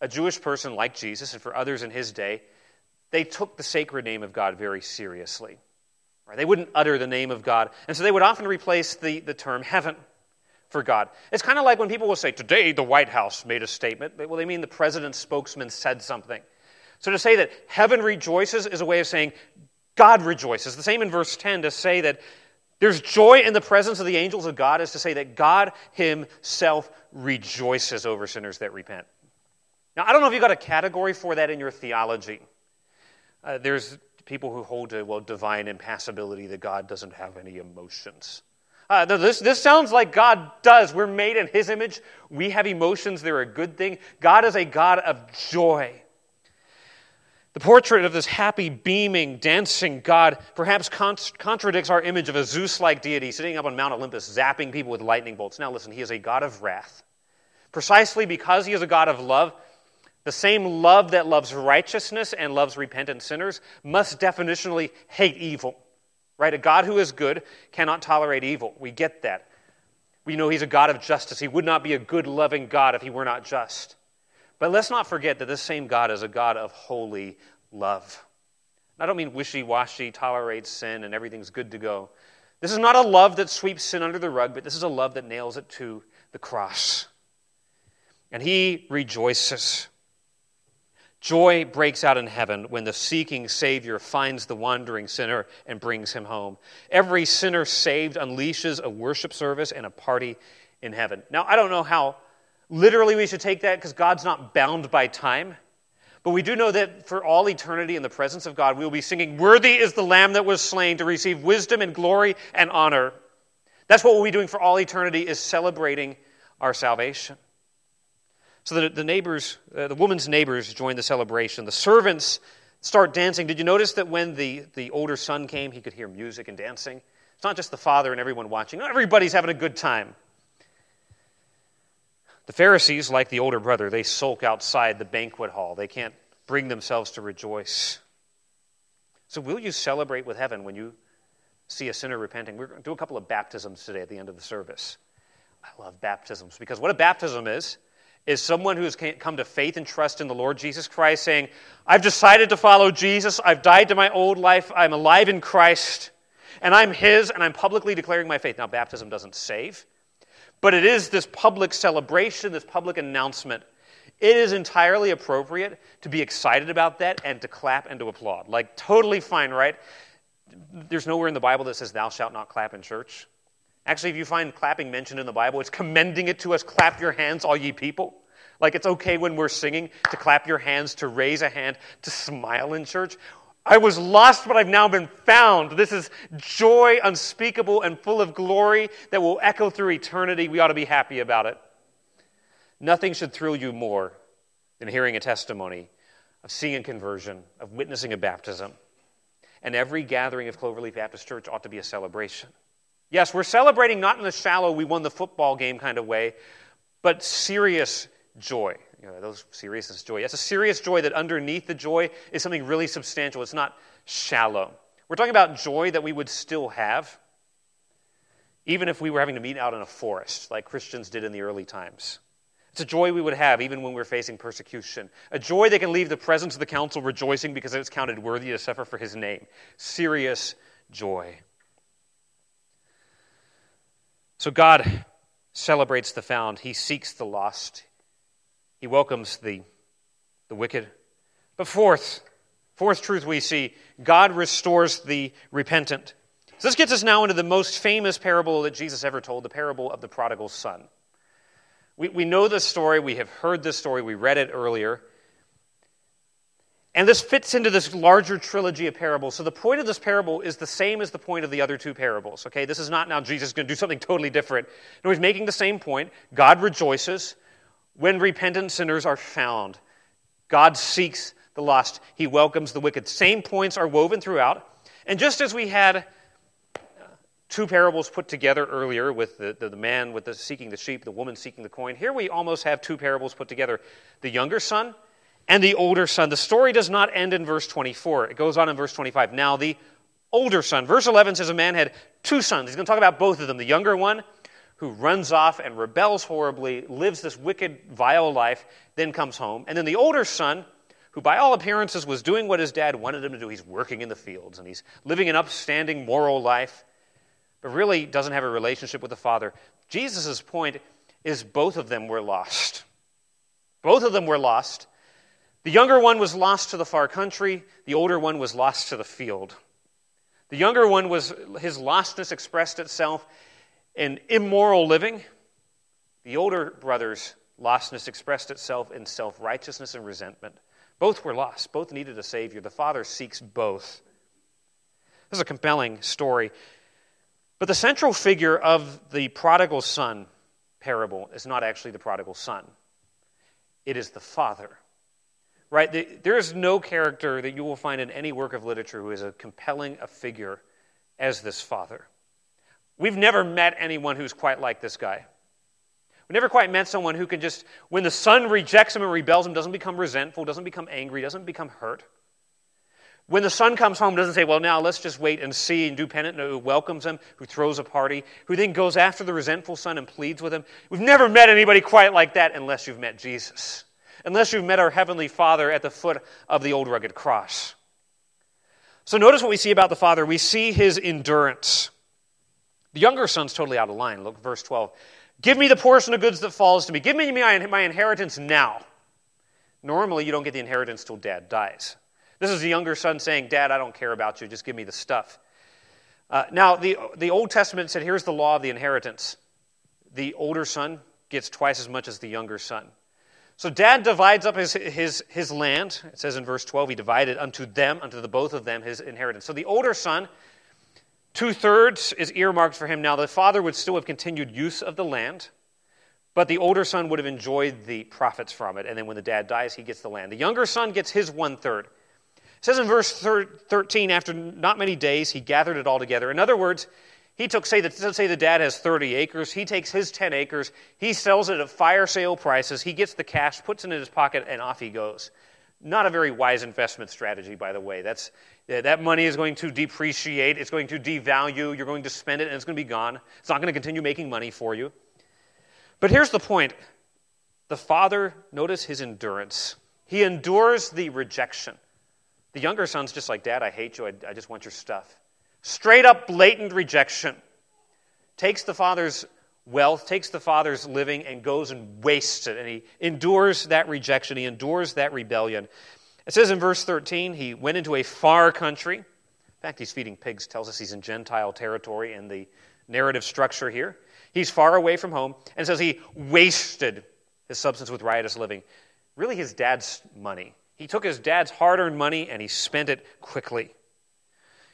a Jewish person like Jesus and for others in his day, they took the sacred name of God very seriously. Right? They wouldn't utter the name of God. And so they would often replace the, the term heaven for God. It's kind of like when people will say, Today the White House made a statement. Well, they mean the president's spokesman said something. So to say that heaven rejoices is a way of saying God rejoices. The same in verse 10 to say that there's joy in the presence of the angels of God is to say that God himself rejoices over sinners that repent. Now, I don't know if you've got a category for that in your theology. Uh, there's people who hold to, well, divine impassibility, that God doesn't have any emotions. Uh, this, this sounds like God does. We're made in His image. We have emotions. They're a good thing. God is a God of joy. The portrait of this happy, beaming, dancing God perhaps contradicts our image of a Zeus like deity sitting up on Mount Olympus, zapping people with lightning bolts. Now, listen, He is a God of wrath. Precisely because He is a God of love, the same love that loves righteousness and loves repentant sinners must definitionally hate evil. Right? A God who is good cannot tolerate evil. We get that. We know he's a God of justice. He would not be a good, loving God if he were not just. But let's not forget that this same God is a God of holy love. I don't mean wishy washy, tolerates sin, and everything's good to go. This is not a love that sweeps sin under the rug, but this is a love that nails it to the cross. And he rejoices. Joy breaks out in heaven when the seeking Savior finds the wandering sinner and brings him home. Every sinner saved unleashes a worship service and a party in heaven. Now, I don't know how literally we should take that because God's not bound by time. But we do know that for all eternity in the presence of God, we will be singing, Worthy is the Lamb that was slain to receive wisdom and glory and honor. That's what we'll be doing for all eternity, is celebrating our salvation. So the, the neighbors, uh, the woman's neighbors join the celebration. The servants start dancing. Did you notice that when the, the older son came, he could hear music and dancing? It's not just the father and everyone watching, everybody's having a good time. The Pharisees, like the older brother, they sulk outside the banquet hall. They can't bring themselves to rejoice. So, will you celebrate with heaven when you see a sinner repenting? We're going to do a couple of baptisms today at the end of the service. I love baptisms because what a baptism is, is someone who has come to faith and trust in the Lord Jesus Christ, saying, I've decided to follow Jesus. I've died to my old life. I'm alive in Christ, and I'm His, and I'm publicly declaring my faith. Now, baptism doesn't save, but it is this public celebration, this public announcement. It is entirely appropriate to be excited about that and to clap and to applaud. Like, totally fine, right? There's nowhere in the Bible that says, Thou shalt not clap in church. Actually, if you find clapping mentioned in the Bible, it's commending it to us clap your hands, all ye people. Like it's okay when we're singing to clap your hands, to raise a hand, to smile in church. I was lost, but I've now been found. This is joy unspeakable and full of glory that will echo through eternity. We ought to be happy about it. Nothing should thrill you more than hearing a testimony of seeing a conversion, of witnessing a baptism. And every gathering of Cloverleaf Baptist Church ought to be a celebration. Yes, we're celebrating not in the shallow, we won the football game kind of way, but serious joy. You know, those seriousness joy. It's a serious joy that underneath the joy is something really substantial. It's not shallow. We're talking about joy that we would still have, even if we were having to meet out in a forest, like Christians did in the early times. It's a joy we would have even when we're facing persecution. A joy that can leave the presence of the council rejoicing because it's counted worthy to suffer for his name. Serious joy. So God celebrates the found, He seeks the lost, He welcomes the, the wicked. But fourth, fourth truth we see God restores the repentant. So this gets us now into the most famous parable that Jesus ever told the parable of the prodigal son. We, we know this story, we have heard this story, we read it earlier. And this fits into this larger trilogy of parables. So the point of this parable is the same as the point of the other two parables. Okay, this is not now Jesus going to do something totally different. No, he's making the same point. God rejoices when repentant sinners are found. God seeks the lost. He welcomes the wicked. Same points are woven throughout. And just as we had uh, two parables put together earlier with the, the, the, man with the seeking the sheep, the woman seeking the coin. Here we almost have two parables put together the younger son and the older son. The story does not end in verse 24, it goes on in verse 25. Now, the older son. Verse 11 says a man had two sons. He's going to talk about both of them. The younger one, who runs off and rebels horribly, lives this wicked, vile life, then comes home. And then the older son, who by all appearances was doing what his dad wanted him to do. He's working in the fields and he's living an upstanding moral life but really doesn't have a relationship with the Father. Jesus' point is both of them were lost. Both of them were lost. The younger one was lost to the far country, the older one was lost to the field. The younger one was, his lostness expressed itself in immoral living. The older brother's lostness expressed itself in self righteousness and resentment. Both were lost. Both needed a Savior. The Father seeks both. This is a compelling story. But the central figure of the prodigal son parable is not actually the prodigal son, it is the father. Right? There is no character that you will find in any work of literature who is as compelling a figure as this father. We've never met anyone who's quite like this guy. We never quite met someone who can just, when the son rejects him and rebels him, doesn't become resentful, doesn't become angry, doesn't become hurt. When the son comes home, doesn't say, well, now let's just wait and see and do penance, who welcomes him, who throws a party, who then goes after the resentful son and pleads with him. We've never met anybody quite like that unless you've met Jesus, unless you've met our Heavenly Father at the foot of the old rugged cross. So notice what we see about the father. We see his endurance. The younger son's totally out of line. Look, verse 12. Give me the portion of goods that falls to me. Give me my, inheritance now. Normally, you don't get the inheritance till dad dies. This is the younger son saying, Dad, I don't care about you, just give me the stuff. Uh, now, the, the Old Testament said, here's the law of the inheritance. The older son gets twice as much as the younger son. So dad divides up his, his, his land. It says in verse 12, he divided unto them, unto the both of them, his inheritance. So the older son, two thirds is earmarked for him. Now, the father would still have continued use of the land, but the older son would have enjoyed the profits from it. And then when the dad dies, he gets the land. The younger son gets his one third. It says in verse 13, after not many days, he gathered it all together. In other words, he took, say, let's say the dad has 30 acres. He takes his 10 acres, he sells it at fire sale prices, he gets the cash, puts it in his pocket, and off he goes. Not a very wise investment strategy, by the way. That's, that money is going to depreciate, it's going to devalue, you're going to spend it, and it's going to be gone. It's not going to continue making money for you. But here's the point the father, notice his endurance. He endures the rejection. The younger son's just like, Dad, I hate you. I, I just want your stuff. Straight up, blatant rejection. Takes the father's wealth, takes the father's living, and goes and wastes it. And he endures that rejection. He endures that rebellion. It says in verse 13, he went into a far country. In fact, he's feeding pigs, tells us he's in Gentile territory in the narrative structure here. He's far away from home, and says he wasted his substance with riotous living. Really, his dad's money. He took his dad's hard earned money and he spent it quickly.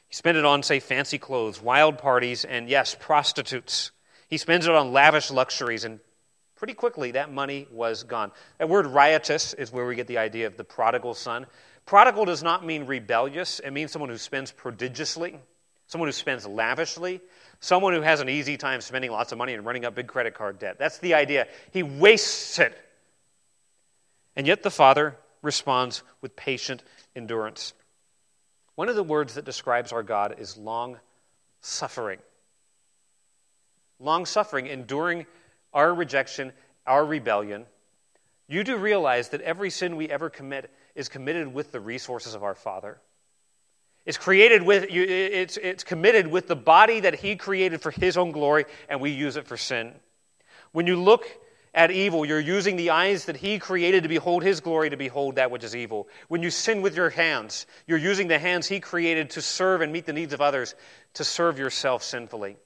He spent it on, say, fancy clothes, wild parties, and yes, prostitutes. He spends it on lavish luxuries, and pretty quickly that money was gone. That word riotous is where we get the idea of the prodigal son. Prodigal does not mean rebellious, it means someone who spends prodigiously, someone who spends lavishly, someone who has an easy time spending lots of money and running up big credit card debt. That's the idea. He wastes it And yet the Father responds with patient endurance. One of the words that describes our God is long suffering. Long suffering, enduring our rejection, our rebellion. You do realize that every sin we ever commit is committed with the resources of our Father. It's created with it's, it's committed with the body that He created for His own glory, and we use it for sin. When you look at evil, you're using the eyes that He created to behold His glory to behold that which is evil. When you sin with your hands, you're using the hands He created to serve and meet the needs of others to serve yourself sinfully.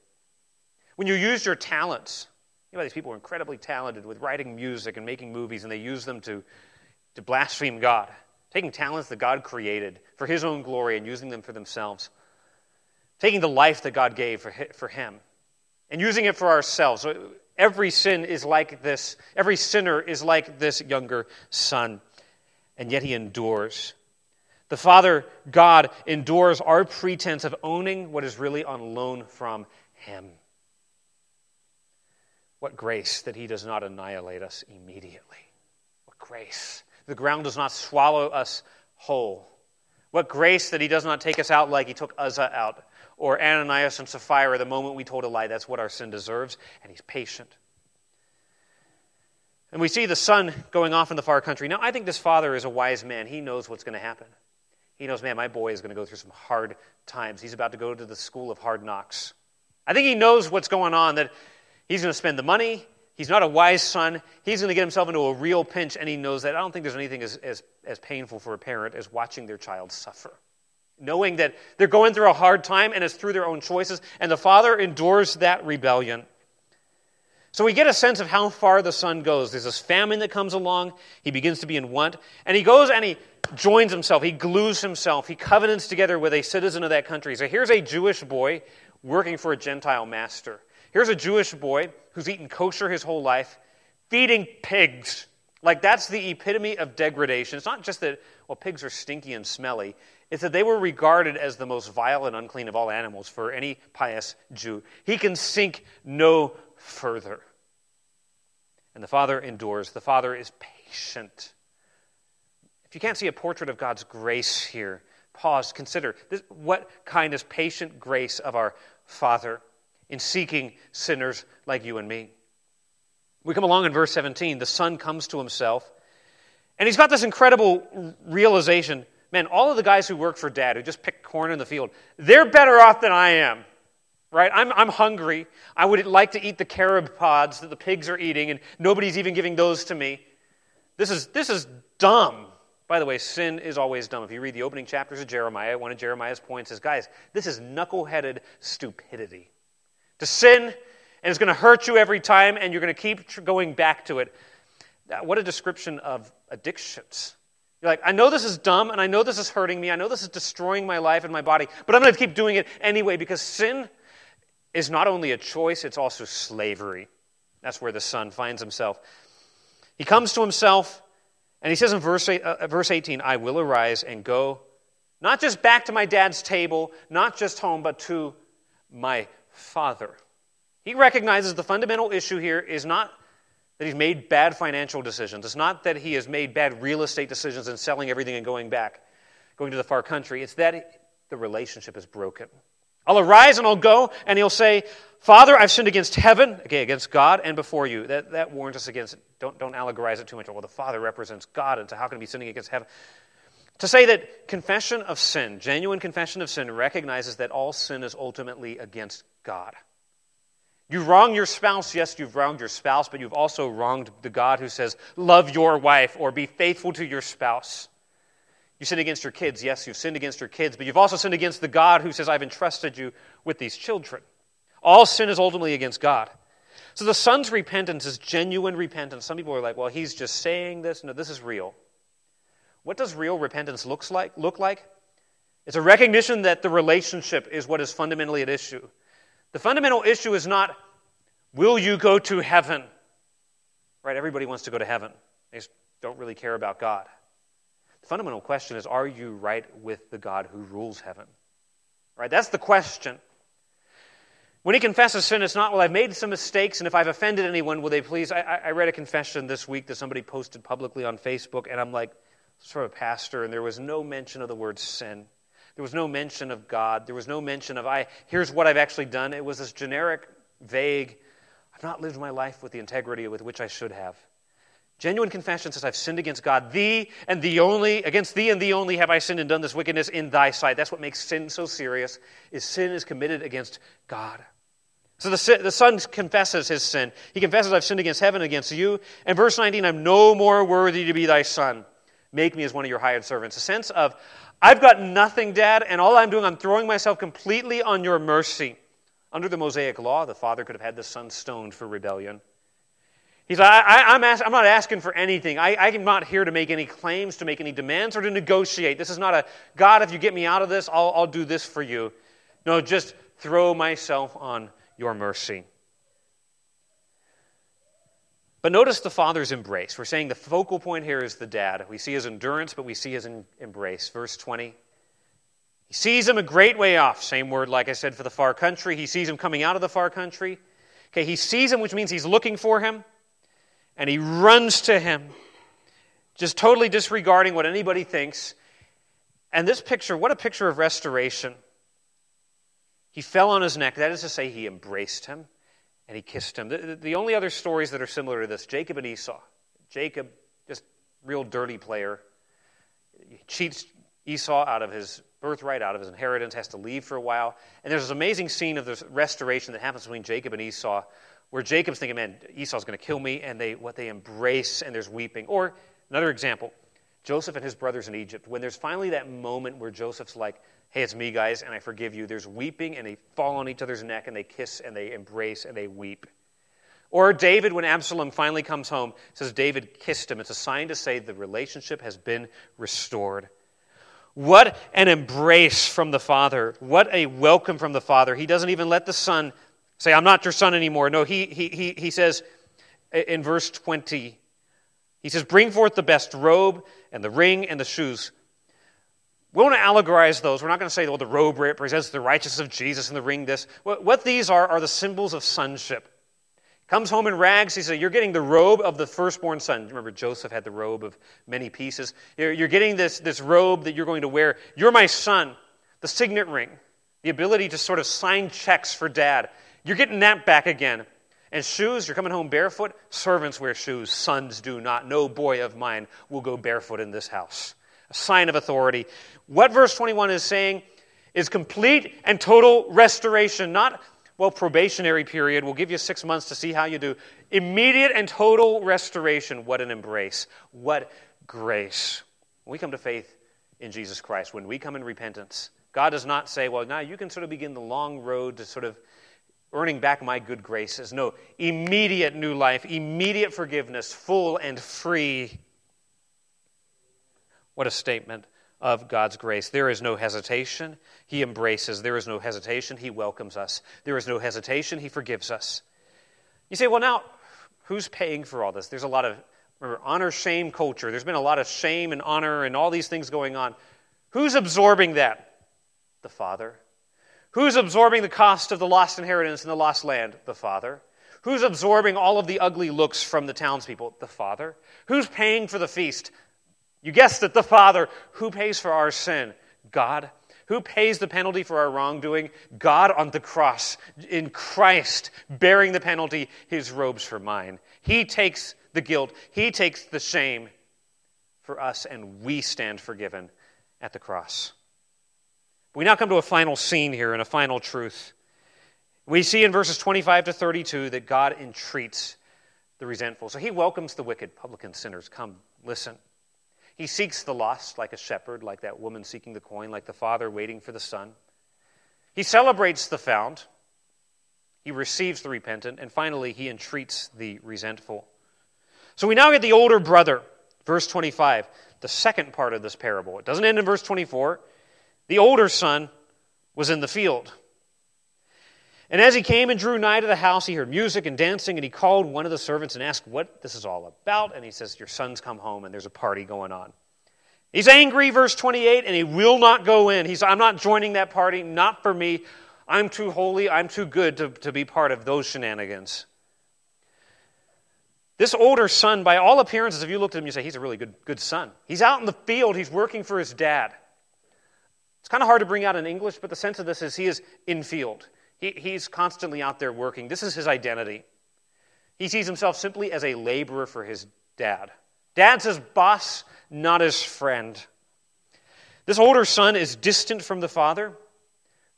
When you use your talents, you know, these people are incredibly talented with writing music and making movies, and they use them to, to blaspheme God, taking talents that God created for His own glory and using them for themselves, taking the life that God gave for, for Him and using it for ourselves. Every sin is like this. Every sinner is like this younger son, and yet he endures. The Father God endures our pretense of owning what is really on loan from Him. What grace that He does not annihilate us immediately. What grace. The ground does not swallow us whole. What grace that He does not take us out like He took Uzzah out or Ananias and Sapphira the moment we told a lie. That's what our sin deserves, and he's patient. And we see the son going off in the far country. Now, I think this father is a wise man. He knows what's going to happen. He knows, man, my boy is going to go through some hard times. He's about to go to the school of hard knocks. I think he knows what's going on, that he's going to spend the money. He's not a wise son. He's going to get himself into a real pinch, and he knows that. I don't think there's anything as, as, as painful for a parent as watching their child suffer knowing that they're going through a hard time and it's through their own choices, and the father endures that rebellion. So we get a sense of how far the son goes. There's this famine that comes along. He begins to be in want. And he goes and he joins himself. He glues himself. He covenants together with a citizen of that country. So here's a Jewish boy working for a Gentile master. Here's a Jewish boy who's eaten kosher his whole life, feeding pigs. Like that's the epitome of degradation. It's not just that, well, pigs are stinky and smelly is that they were regarded as the most vile and unclean of all animals for any pious Jew. He can sink no further. And the Father endures. The Father is patient. If you can't see a portrait of God's grace here, pause, consider this, what kind is patient grace of our Father in seeking sinners like you and me. We come along in verse 17. The Son comes to himself, and he's got this incredible realization man, all of the guys who work for dad, who just pick corn in the field, they're better off than I am. Right? I'm, I'm hungry. I would like to eat the carob pods that the pigs are eating, and nobody's even giving those to me. This is, this is dumb. By the way, sin is always dumb. If you read the opening chapters of Jeremiah, one of Jeremiah's points is guys, this is knuckleheaded stupidity. To sin, and it's going to hurt you every time, and you're going to keep going back to it. What a description of addictions. You're like, I know this is dumb, and I know this is hurting me. I know this is destroying my life and my body, but I'm going to keep doing it anyway because sin is not only a choice, it's also slavery. That's where the son finds himself. He comes to himself, and he says in verse, uh, verse 18, I will arise and go, not just back to my dad's table, not just home, but to my father. He recognizes the fundamental issue here is not that he's made bad financial decisions. It's not that he has made bad real estate decisions and selling everything and going back, going to the far country. It's that the relationship is broken. I'll arise and I'll go, and he'll say, Father, I've sinned against heaven, okay, against God and before you. That, that warns us against, don't, don't allegorize it too much. Well, the Father represents God, and so how can he be sinning against heaven? To say that confession of sin, genuine confession of sin, recognizes that all sin is ultimately against God. You wrong your spouse, yes, you've wronged your spouse, but you've also wronged the God who says, Love your wife or be faithful to your spouse. You sin against your kids, yes, you've sinned against your kids, but you've also sinned against the God who says, I've entrusted you with these children. All sin is ultimately against God. So the son's repentance is genuine repentance. Some people are like, well, he's just saying this. No, this is real. What does real repentance looks like, look like? It's a recognition that the relationship is what is fundamentally at issue. The fundamental issue is not, will you go to heaven? Right? Everybody wants to go to heaven. They just don't really care about God. The fundamental question is, are you right with the God who rules heaven? Right? That's the question. When he confesses sin, it's not, well, I've made some mistakes, and if I've offended anyone, will they please? I, I read a confession this week that somebody posted publicly on Facebook, and I'm like, it's from a pastor, and there was no mention of the word sin. There was no mention of God. There was no mention of, I, here's what I've actually done. It was this generic, vague, I've not lived my life with the integrity with which I should have. Genuine confession says, I've sinned against God, thee and the only, against thee and thee only have I sinned and done this wickedness in thy sight. That's what makes sin so serious, is sin is committed against God. So the, the son confesses his sin. He confesses, I've sinned against heaven, against you. And verse 19, I'm no more worthy to be thy son. Make me as one of your hired servants. A sense of, I've got nothing, Dad, and all I'm doing, I'm throwing myself completely on your mercy. Under the Mosaic law, the father could have had the son stoned for rebellion. He's like, I, am I'm not asking for anything. I, I'm not here to make any claims, to make any demands, or to negotiate. This is not a, God, if you get me out of this, I'll, I'll do this for you. No, just throw myself on your mercy. But notice the father's embrace. We're saying the focal point here is the dad. We see his endurance, but we see his embrace. Verse 20. He sees him a great way off. Same word, like I said, for the far country. He sees him coming out of the far country. Okay, he sees him, which means he's looking for him and he runs to him, just totally disregarding what anybody thinks. And this picture, what a picture of restoration. He fell on his neck. That is to say, he embraced him and he kissed him. The, the only other stories that are similar to this Jacob and Esau. Jacob, just real dirty player, he cheats Esau out of his birthright, out of his inheritance, has to leave for a while. And there's this amazing scene of this restoration that happens between Jacob and Esau where Jacob's thinking, man, Esau's going to kill me, and they, what they embrace, and there's weeping. Or another example, Joseph and his brothers in Egypt. When there's finally that moment where Joseph's like, hey, it's me, guys, and I forgive you, there's weeping, and they fall on each other's neck, and they kiss, and they embrace, and they weep. Or David, when Absalom finally comes home, says David kissed him. It's a sign to say the relationship has been restored. What an embrace from the Father. What a welcome from the Father. He doesn't even let the Son say, I'm not your son anymore. No, he, he, he, he says in verse 20, he says, Bring forth the best robe and the ring and the shoes. We want to allegorize those. We're not going to say, well, the robe represents the righteousness of Jesus and the ring this. What, these are are the symbols of sonship. Comes home in rags. He says, You're getting the robe of the firstborn son. Remember, Joseph had the robe of many pieces. You're getting this, this robe that you're going to wear. You're my son. The signet ring, the ability to sort of sign checks for dad. You're getting that back again. And shoes, you're coming home barefoot. Servants wear shoes, sons do not. No boy of mine will go barefoot in this house. Sign of authority. What verse 21 is saying is complete and total restoration, not, well, probationary period. We'll give you six months to see how you do. Immediate and total restoration. What an embrace. What grace. When we come to faith in Jesus Christ, when we come in repentance, God does not say, well, now you can sort of begin the long road to sort of earning back my good graces. No, immediate new life, immediate forgiveness, full and free. What a statement of God's grace. There is no hesitation. He embraces. There is no hesitation. He welcomes us. There is no hesitation. He forgives us. You say, well, now, who's paying for all this? There's a lot of remember, honor shame culture. There's been a lot of shame and honor and all these things going on. Who's absorbing that? The Father. Who's absorbing the cost of the lost inheritance in the lost land? The Father. Who's absorbing all of the ugly looks from the townspeople? The Father. Who's paying for the feast? You guessed it, the Father. Who pays for our sin? God. Who pays the penalty for our wrongdoing? God on the cross, in Christ, bearing the penalty, his robes for mine. He takes the guilt, he takes the shame for us, and we stand forgiven at the cross. We now come to a final scene here and a final truth. We see in verses 25 to 32 that God entreats the resentful. So he welcomes the wicked, publican sinners. Come, listen. He seeks the lost like a shepherd, like that woman seeking the coin, like the father waiting for the son. He celebrates the found. He receives the repentant. And finally, he entreats the resentful. So we now get the older brother, verse 25, the second part of this parable. It doesn't end in verse 24. The older son was in the field. And as he came and drew nigh to the house, he heard music and dancing, and he called one of the servants and asked what this is all about. And he says, Your son's come home, and there's a party going on. He's angry, verse 28, and he will not go in. He's, I'm not joining that party, not for me. I'm too holy, I'm too good to, to be part of those shenanigans. This older son, by all appearances, if you looked at him, you say, he's a really good, good son. He's out in the field, he's working for his dad. It's kind of hard to bring out in English, but the sense of this is he is in field. He, he's constantly out there working. This is his identity. He sees himself simply as a laborer for his dad. Dad's his boss, not his friend. This older son is distant from the father,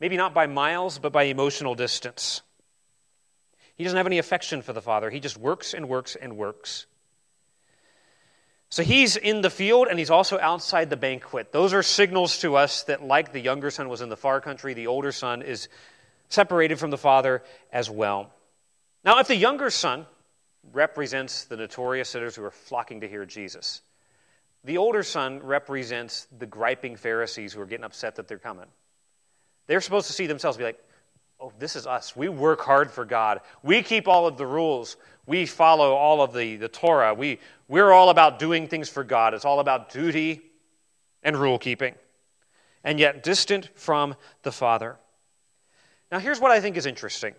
maybe not by miles, but by emotional distance. He doesn't have any affection for the father. He just works and works and works. So he's in the field and he's also outside the banquet. Those are signals to us that, like the younger son was in the far country, the older son is separated from the father as well. Now, if the younger son represents the notorious sinners who are flocking to hear Jesus, the older son represents the griping Pharisees who are getting upset that they're coming. They're supposed to see themselves be like, oh, this is us. We work hard for God. We keep all of the rules. We follow all of the, the Torah. We, we're all about doing things for God. It's all about duty and rule keeping, and yet distant from the Father. Now, here's what I think is interesting.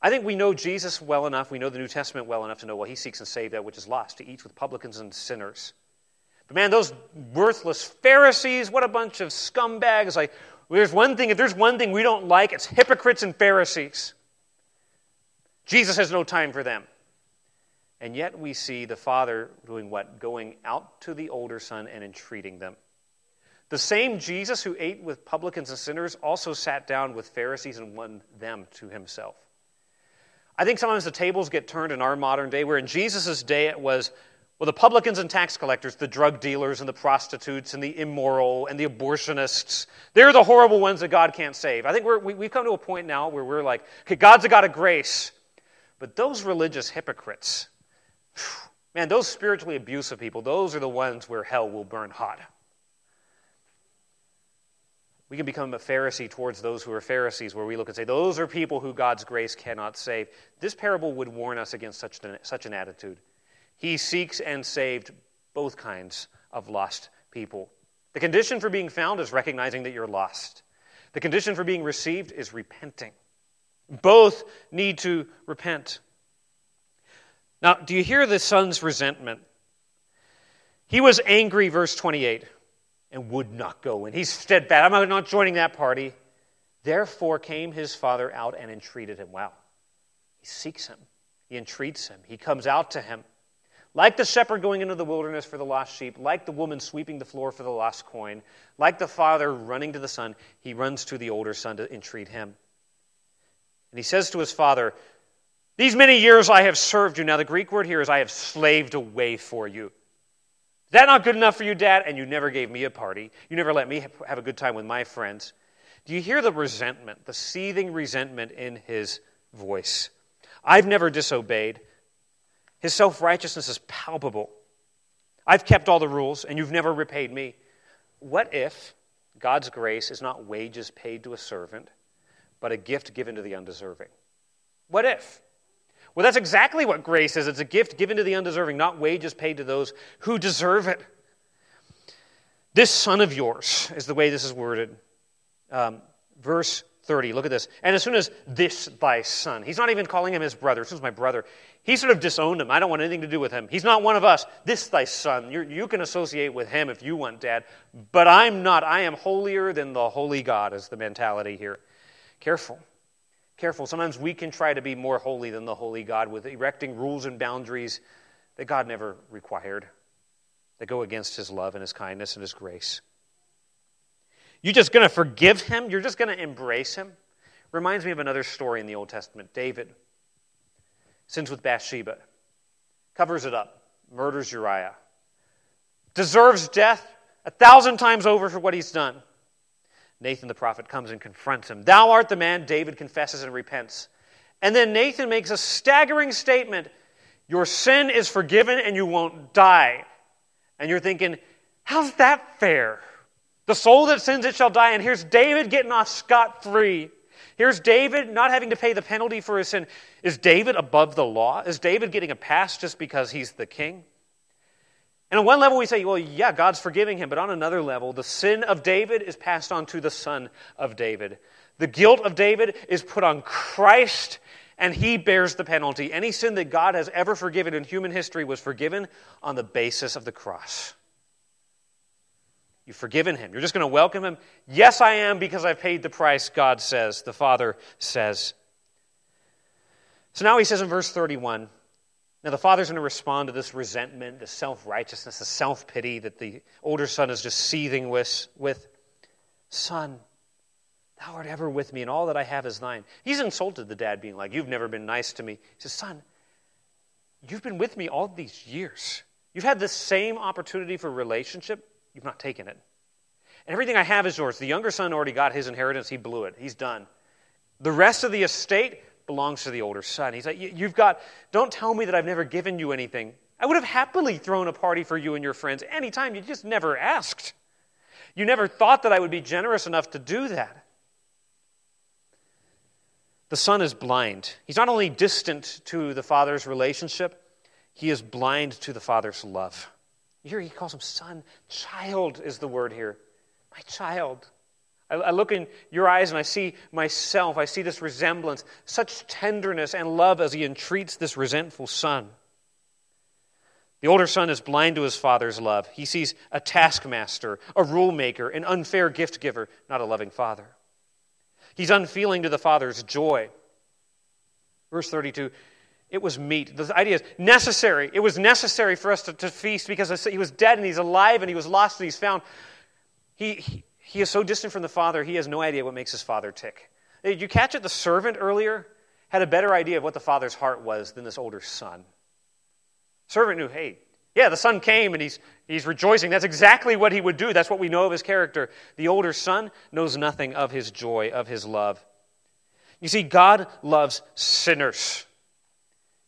I think we know Jesus well enough, we know the New Testament well enough to know, well, he seeks and save that which is lost, to eat with publicans and sinners. But man, those worthless Pharisees, what a bunch of scumbags. Like, there's one thing, if there's one thing we don't like, it's hypocrites and Pharisees. Jesus has no time for them. And yet we see the father doing what? Going out to the older son and entreating them. The same Jesus who ate with publicans and sinners also sat down with Pharisees and won them to himself. I think sometimes the tables get turned in our modern day, where in Jesus' day it was well, the publicans and tax collectors, the drug dealers and the prostitutes and the immoral and the abortionists, they're the horrible ones that God can't save. I think we're, we, have come to a point now where we're like, okay, God's a God of grace. But those religious hypocrites, man, those spiritually abusive people, those are the ones where hell will burn hot. We can become a Pharisee towards those who are Pharisees, where we look and say, those are people who God's grace cannot save. This parable would warn us against such an, such an attitude. He seeks and saved both kinds of lost people. The condition for being found is recognizing that you're lost. The condition for being received is repenting. Both need to repent. Now, do you hear the son's resentment? He was angry, verse 28, and would not go in. He's steadfast. I'm not joining that party. Therefore came his father out and entreated him. Wow. He seeks him, he entreats him, he comes out to him. Like the shepherd going into the wilderness for the lost sheep, like the woman sweeping the floor for the lost coin, like the father running to the son, he runs to the older son to entreat him. And he says to his father, These many years I have served you. Now, the Greek word here is I have slaved away for you. That not good enough for you, Dad? And you never gave me a party. You never let me have a good time with my friends. Do you hear the resentment, the seething resentment in his voice? I've never disobeyed. His self righteousness is palpable. I've kept all the rules, and you've never repaid me. What if God's grace is not wages paid to a servant, but a gift given to the undeserving? What if? Well, that's exactly what grace is. It's a gift given to the undeserving, not wages paid to those who deserve it. This son of yours is the way this is worded. Um, verse 30. Look at this. And as soon as this thy son, he's not even calling him his brother. This is my brother. He sort of disowned him. I don't want anything to do with him. He's not one of us. This thy son. You're, you can associate with him if you want, Dad. But I'm not. I am holier than the holy God, is the mentality here. Careful. Careful. Sometimes we can try to be more holy than the holy God with erecting rules and boundaries that God never required, that go against his love and his kindness and his grace. You're just going to forgive him? You're just going to embrace him? Reminds me of another story in the Old Testament. David sins with Bathsheba, covers it up, murders Uriah, deserves death a thousand times over for what he's done. Nathan the prophet comes and confronts him. Thou art the man, David confesses and repents. And then Nathan makes a staggering statement Your sin is forgiven and you won't die. And you're thinking, How's that fair? The soul that sins, it shall die. And here's David getting off scot free. Here's David not having to pay the penalty for his sin. Is David above the law? Is David getting a pass just because he's the king? And on one level, we say, well, yeah, God's forgiving him. But on another level, the sin of David is passed on to the son of David. The guilt of David is put on Christ, and he bears the penalty. Any sin that God has ever forgiven in human history was forgiven on the basis of the cross. You've forgiven him. You're just going to welcome him? Yes, I am, because I've paid the price, God says, the Father says. So now he says in verse 31 now the father's going to respond to this resentment, this self righteousness, the self pity that the older son is just seething with, with Son, thou art ever with me, and all that I have is thine. He's insulted the dad, being like, You've never been nice to me. He says, Son, you've been with me all these years. You've had the same opportunity for relationship, you've not taken it. And everything I have is yours. The younger son already got his inheritance, he blew it, he's done. The rest of the estate, belongs to the older son. He's like, You've got, don't tell me that I've never given you anything. I would have happily thrown a party for you and your friends anytime. You just never asked. You never thought that I would be generous enough to do that. The son is blind. He's not only distant to the father's relationship, he is blind to the father's love. Here he calls him son. Child is the word here. My child. I, I look in your eyes and I see myself. I see this resemblance, such tenderness and love as he entreats this resentful son. The older son is blind to his father's love. He sees a taskmaster, a rule maker, an unfair gift giver, not a loving father. He's unfeeling to the father's joy. Verse 32 it was meat. The idea is necessary. It was necessary for us to, to feast because he was dead and he's alive and he was lost and he's found. He, he, he is so distant from the Father, he has no idea what makes his Father tick. Did you catch it? The servant earlier had a better idea of what the Father's heart was than this older son. Servant knew, hey, yeah, the son came and he's, he's rejoicing. That's exactly what he would do. That's what we know of his character. The older son knows nothing of his joy, of his love. You see, God loves sinners.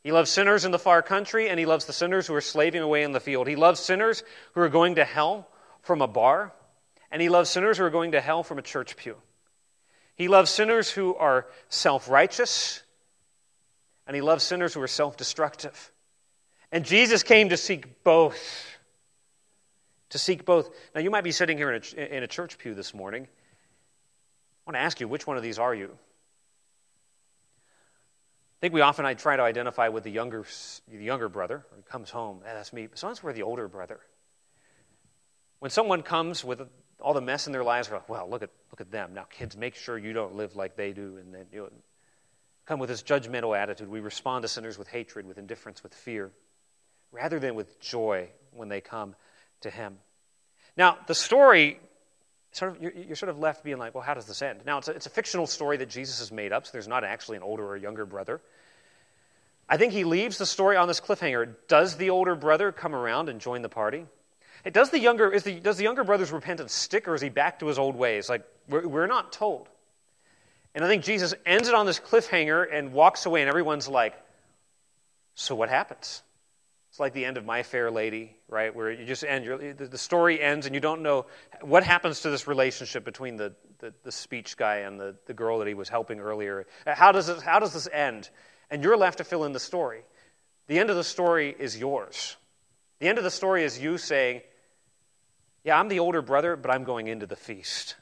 He loves sinners in the far country, and he loves the sinners who are slaving away in the field. He loves sinners who are going to hell from a bar and he loves sinners who are going to hell from a church pew. He loves sinners who are self righteous, and he loves sinners who are self destructive. And Jesus came to seek both. To seek both. Now, you might be sitting here in a, in a church pew this morning. I want to ask you, which one of these are you? I think we often I try to identify with the younger, the younger brother who comes home. Hey, that's me. But sometimes we're the older brother. When someone comes with all the mess in their lives are like, well, look at, look at them. Now, kids, make sure you don't live like they do. And then you know, come with this judgmental attitude. We respond to sinners with hatred, with indifference, with fear, rather than with joy when they come to Him. Now, the story, sort of, you're, you're sort of left being like, well, how does this end? Now, it's a, it's a fictional story that Jesus has made up, so there's not actually an older or younger brother. I think he leaves the story on this cliffhanger. Does the older brother come around and join the party? Does the younger, the, does the younger brother's repentance stick or is he back to his old ways? Like, we're, we're not told. And I think Jesus ends it on this cliffhanger and walks away, and everyone's like, so what happens? It's like the end of My Fair Lady, right? Where you just end, the story ends, and you don't know what happens to this relationship between the, the, the, speech guy and the, the girl that he was helping earlier. How does, it, how does this end? And you're left to fill in the story. The end of the story is yours. The end of the story is you saying, yeah, I'm the older brother, but I'm going into the feast.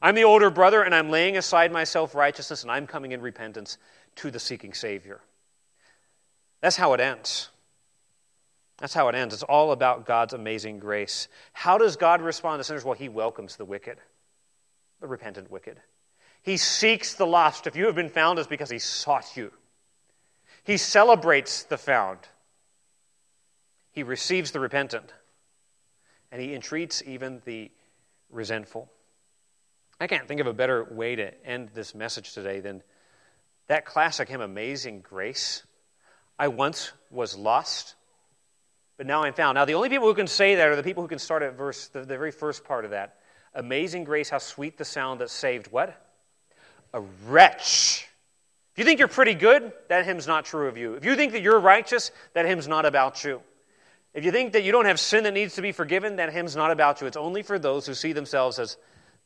I'm the older brother, and I'm laying aside my self righteousness, and I'm coming in repentance to the seeking Savior. That's how it ends. That's how it ends. It's all about God's amazing grace. How does God respond to sinners? Well, He welcomes the wicked, the repentant wicked. He seeks the lost. If you have been found, it's because He sought you. He celebrates the found. He receives the repentant and he entreats even the resentful. I can't think of a better way to end this message today than that classic hymn, Amazing Grace. I once was lost, but now I'm found. Now, the only people who can say that are the people who can start at verse, the, the very first part of that. Amazing grace, how sweet the sound that saved what? A wretch. If you think you're pretty good, that hymn's not true of you. If you think that you're righteous, that hymn's not about you. If you think that you don't have sin that needs to be forgiven, that hymn's not about you. It's only for those who see themselves as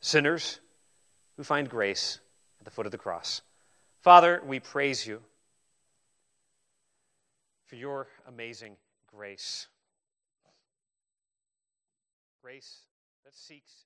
sinners who find grace at the foot of the cross. Father, we praise you for your amazing grace. Grace that seeks